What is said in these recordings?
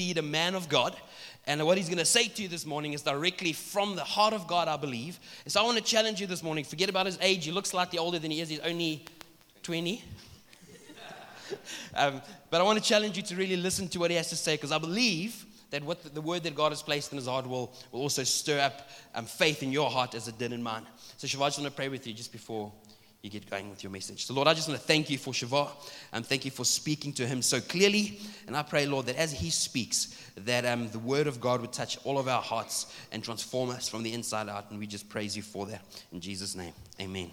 Indeed, a man of God. And what he's going to say to you this morning is directly from the heart of God, I believe. And so I want to challenge you this morning. Forget about his age. He looks slightly older than he is. He's only 20. um, but I want to challenge you to really listen to what he has to say because I believe that what the, the, word that God has placed in his heart will, will also stir up um, faith in your heart as it did in mine. So, Shiva, I just want to pray with you just before you get going with your message. So, Lord, I just want to thank you for Shiva and thank you for speaking to him so clearly. And I pray, Lord, that as he speaks, that um, the word of God would touch all of our hearts and transform us from the inside out. And we just praise you for that. In Jesus' name, amen.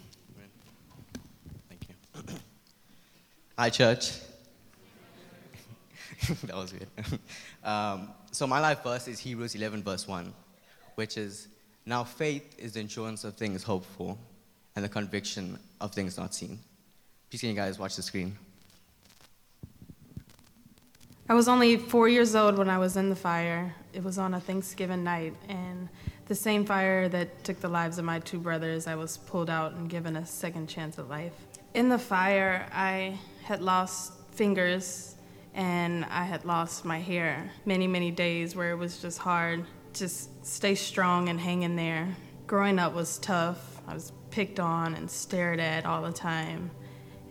Thank you. Hi, church. that was weird. Um, so, my life verse is Hebrews 11, verse 1, which is Now faith is the insurance of things hoped for and the conviction of things not seen. Please, can you guys watch the screen? I was only four years old when I was in the fire. It was on a Thanksgiving night, and the same fire that took the lives of my two brothers, I was pulled out and given a second chance at life. In the fire, I had lost fingers and I had lost my hair. Many, many days where it was just hard. Just stay strong and hang in there. Growing up was tough. I was picked on and stared at all the time.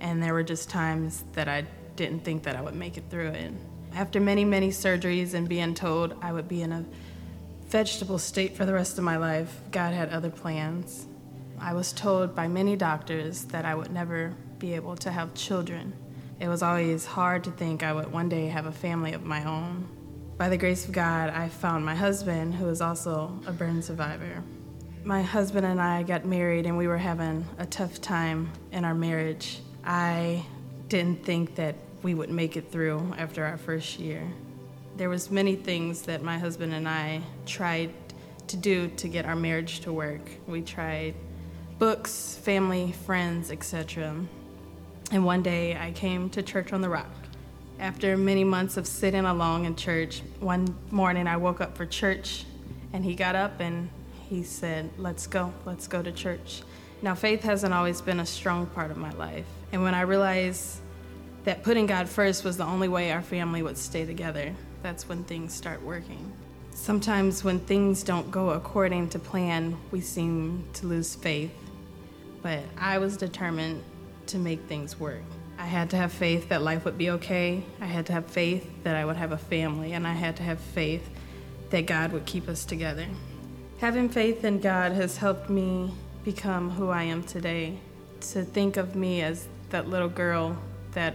And there were just times that I didn't think that I would make it through it. After many, many surgeries and being told I would be in a vegetable state for the rest of my life, God had other plans. I was told by many doctors that I would never be able to have children. It was always hard to think I would one day have a family of my own. By the grace of God, I found my husband, who is also a burn survivor my husband and I got married and we were having a tough time in our marriage. I didn't think that we would make it through after our first year. There was many things that my husband and I tried to do to get our marriage to work. We tried books, family, friends, etc. And one day I came to church on the rock. After many months of sitting alone in church, one morning I woke up for church and he got up and he said, Let's go, let's go to church. Now, faith hasn't always been a strong part of my life. And when I realized that putting God first was the only way our family would stay together, that's when things start working. Sometimes when things don't go according to plan, we seem to lose faith. But I was determined to make things work. I had to have faith that life would be okay. I had to have faith that I would have a family. And I had to have faith that God would keep us together. Having faith in God has helped me become who I am today. To think of me as that little girl that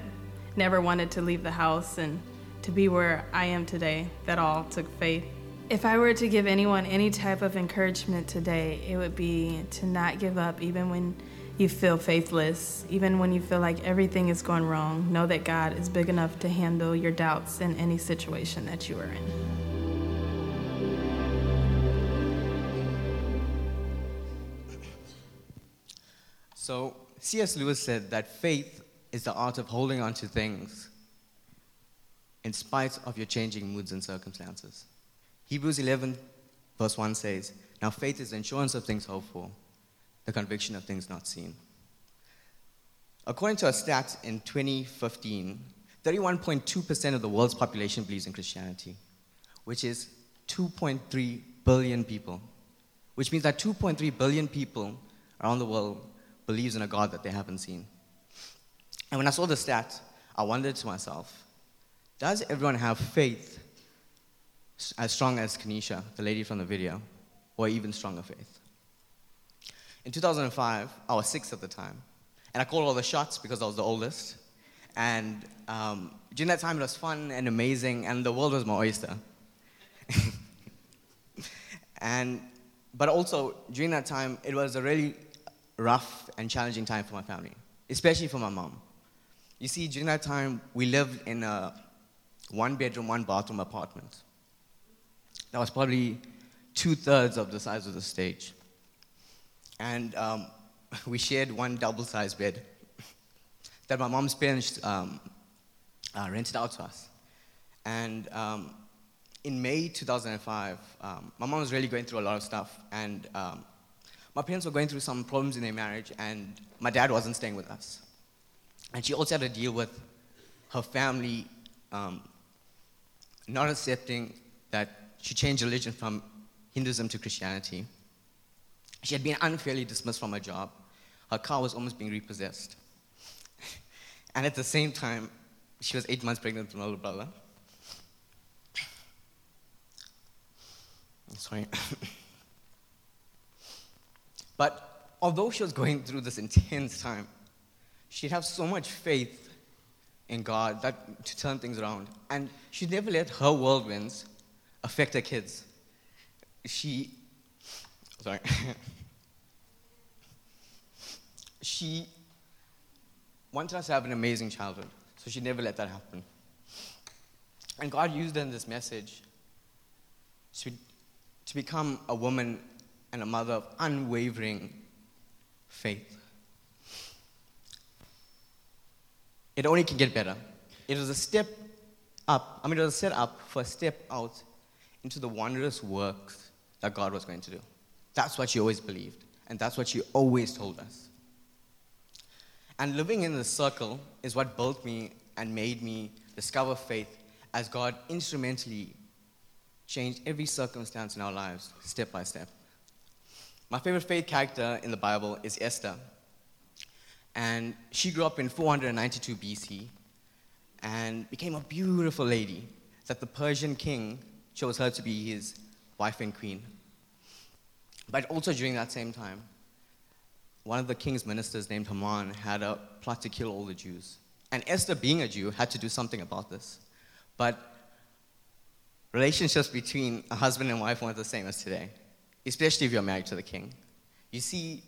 never wanted to leave the house and to be where I am today, that all took faith. If I were to give anyone any type of encouragement today, it would be to not give up even when you feel faithless, even when you feel like everything is going wrong. Know that God is big enough to handle your doubts in any situation that you are in. So, C.S. Lewis said that faith is the art of holding on to things in spite of your changing moods and circumstances. Hebrews 11, verse 1 says, Now faith is the insurance of things hoped for, the conviction of things not seen. According to a stat in 2015, 31.2% of the world's population believes in Christianity, which is 2.3 billion people, which means that 2.3 billion people around the world believes in a God that they haven't seen. And when I saw the stat, I wondered to myself, does everyone have faith as strong as Kanisha, the lady from the video, or even stronger faith? In 2005, I was six at the time, and I called all the shots because I was the oldest. And um, during that time, it was fun and amazing, and the world was my oyster. and, but also, during that time, it was a really rough and challenging time for my family, especially for my mom. You see, during that time, we lived in a one bedroom, one bathroom apartment. That was probably two thirds of the size of the stage. And um, we shared one double sized bed that my mom's parents um, uh, rented out to us. And um, in May 2005, um, my mom was really going through a lot of stuff, and um, my parents were going through some problems in their marriage, and my dad wasn't staying with us. And she also had to deal with her family um, not accepting that she changed religion from Hinduism to Christianity. She had been unfairly dismissed from her job. Her car was almost being repossessed. and at the same time, she was eight months pregnant with an older brother. Sorry. but although she was going through this intense time, she'd have so much faith in God that to turn things around. And she never let her whirlwinds affect her kids. She, sorry, she wanted us to have an amazing childhood, so she never let that happen. And God used her in this message to, to become a woman and a mother of unwavering faith. It only can get better. It was a step up, I mean, it was a set up for a step out into the wondrous works that God was going to do. That's what she always believed, and that's what she always told us. And living in this circle is what built me and made me discover faith as God instrumentally changed every circumstance in our lives, step by step. My favorite faith character in the Bible is Esther. And she grew up in 492 BC and became a beautiful lady that the Persian king chose her to be his wife and queen. But also during that same time, one of the king's ministers named Haman had a plot to kill all the Jews. And Esther, being a Jew, had to do something about this. But relationships between a husband and wife weren't the same as today, especially if you're married to the king. You see,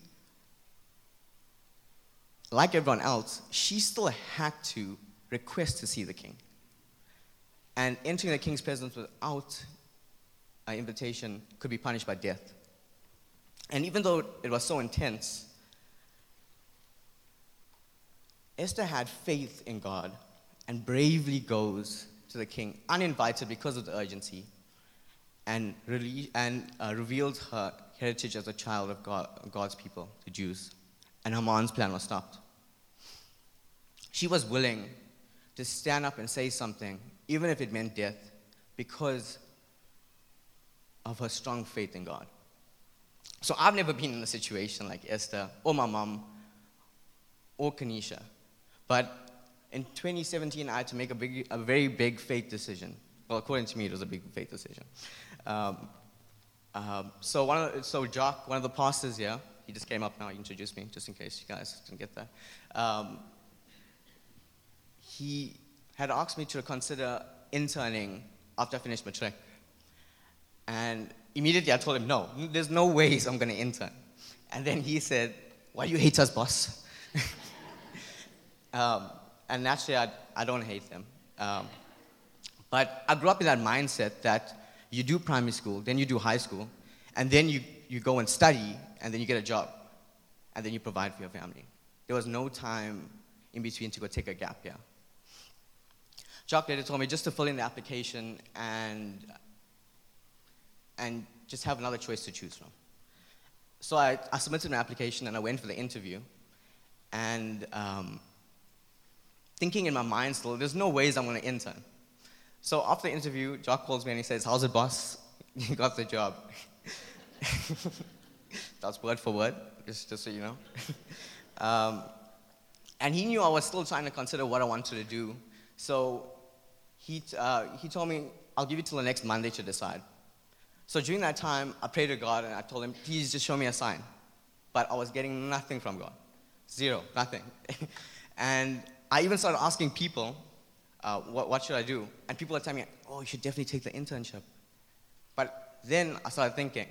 like everyone else, she still had to request to see the king. And entering the king's presence without an invitation could be punished by death. And even though it was so intense, Esther had faith in God and bravely goes to the king, uninvited because of the urgency, and, rele- and uh, revealed her heritage as a child of God, God's people, the Jews. And Haman's plan was stopped. She was willing to stand up and say something, even if it meant death, because of her strong faith in God. So I've never been in a situation like Esther or my mom or Kanisha. But in 2017, I had to make a, big, a very big faith decision. Well, according to me, it was a big faith decision. Um, um, so, one of, so Jock, one of the pastors here, he just came up now, he introduced me, just in case you guys didn't get that. Um, he had asked me to consider interning after I finished matric. And immediately I told him, no, there's no ways I'm going to intern. And then he said, why do you hate us, boss? um, and naturally, I, I don't hate them. Um, but I grew up in that mindset that you do primary school, then you do high school, and then you, you go and study, and then you get a job, and then you provide for your family. There was no time in between to go take a gap year. Jock later told me just to fill in the application and, and just have another choice to choose from. So I, I submitted an application and I went for the interview. And um, thinking in my mind still, there's no ways I'm going to intern. So after the interview, Jock calls me and he says, How's it, boss? You got the job. That's word for word, just, just so you know. um, and he knew I was still trying to consider what I wanted to do. So he, uh, he told me, I'll give you till the next Monday to decide. So during that time, I prayed to God and I told him, please just show me a sign. But I was getting nothing from God. Zero, nothing. and I even started asking people, uh, what, what should I do? And people are telling me, oh, you should definitely take the internship. But then I started thinking,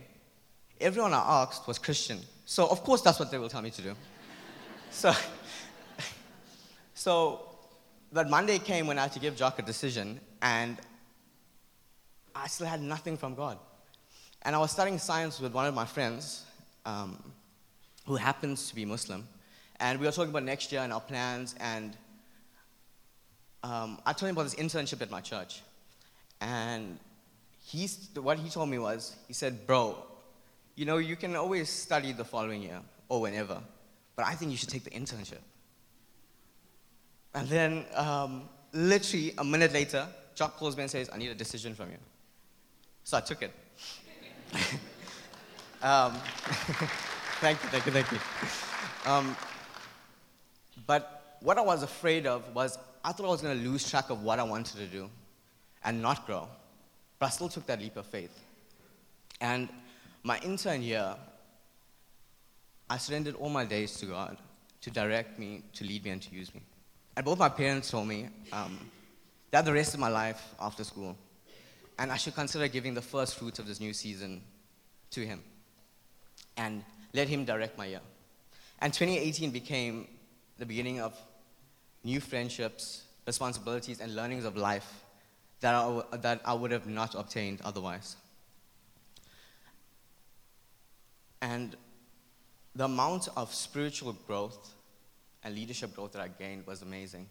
everyone I asked was Christian. So of course that's what they will tell me to do. so, so that Monday came when I had to give Jock a decision, and I still had nothing from God. And I was studying science with one of my friends um, who happens to be Muslim. And we were talking about next year and our plans. And um, I told him about this internship at my church. And he's, what he told me was, he said, Bro, you know, you can always study the following year or whenever, but I think you should take the internship. And then, um, literally a minute later, Jock calls me and says, I need a decision from you. So I took it. um, thank you, thank you, thank you. Um, but what I was afraid of was I thought I was going to lose track of what I wanted to do and not grow. But I still took that leap of faith. And my intern year, I surrendered all my days to God to direct me, to lead me, and to use me. And both my parents told me um, that the rest of my life after school, and I should consider giving the first fruits of this new season to Him and let Him direct my year. And 2018 became the beginning of new friendships, responsibilities, and learnings of life that I, that I would have not obtained otherwise. And the amount of spiritual growth and leadership growth that I gained was amazing.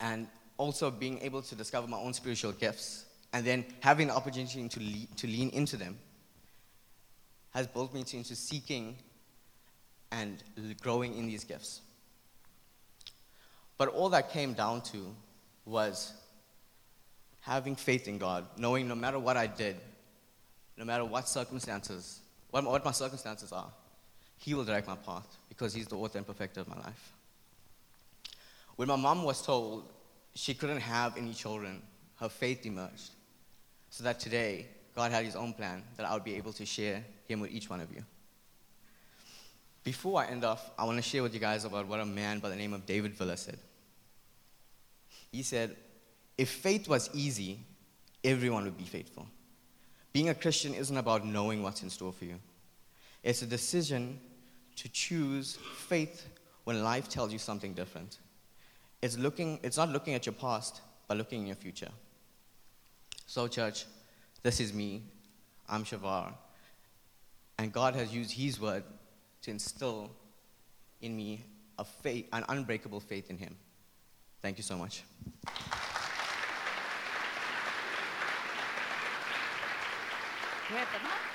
And also being able to discover my own spiritual gifts and then having the opportunity to, lead, to lean into them has built me into seeking and growing in these gifts. But all that came down to was having faith in God, knowing no matter what I did, no matter what circumstances, what, what my circumstances are, He will direct my path because He's the author and perfecter of my life. When my mom was told she couldn't have any children, her faith emerged. So that today, God had His own plan that I would be able to share Him with each one of you. Before I end off, I want to share with you guys about what a man by the name of David Villa said. He said, If faith was easy, everyone would be faithful. Being a Christian isn't about knowing what's in store for you, it's a decision to choose faith when life tells you something different. It's, looking, it's not looking at your past, but looking in your future. So, church, this is me. I'm Shavar. And God has used His word to instill in me a faith, an unbreakable faith in Him. Thank you so much.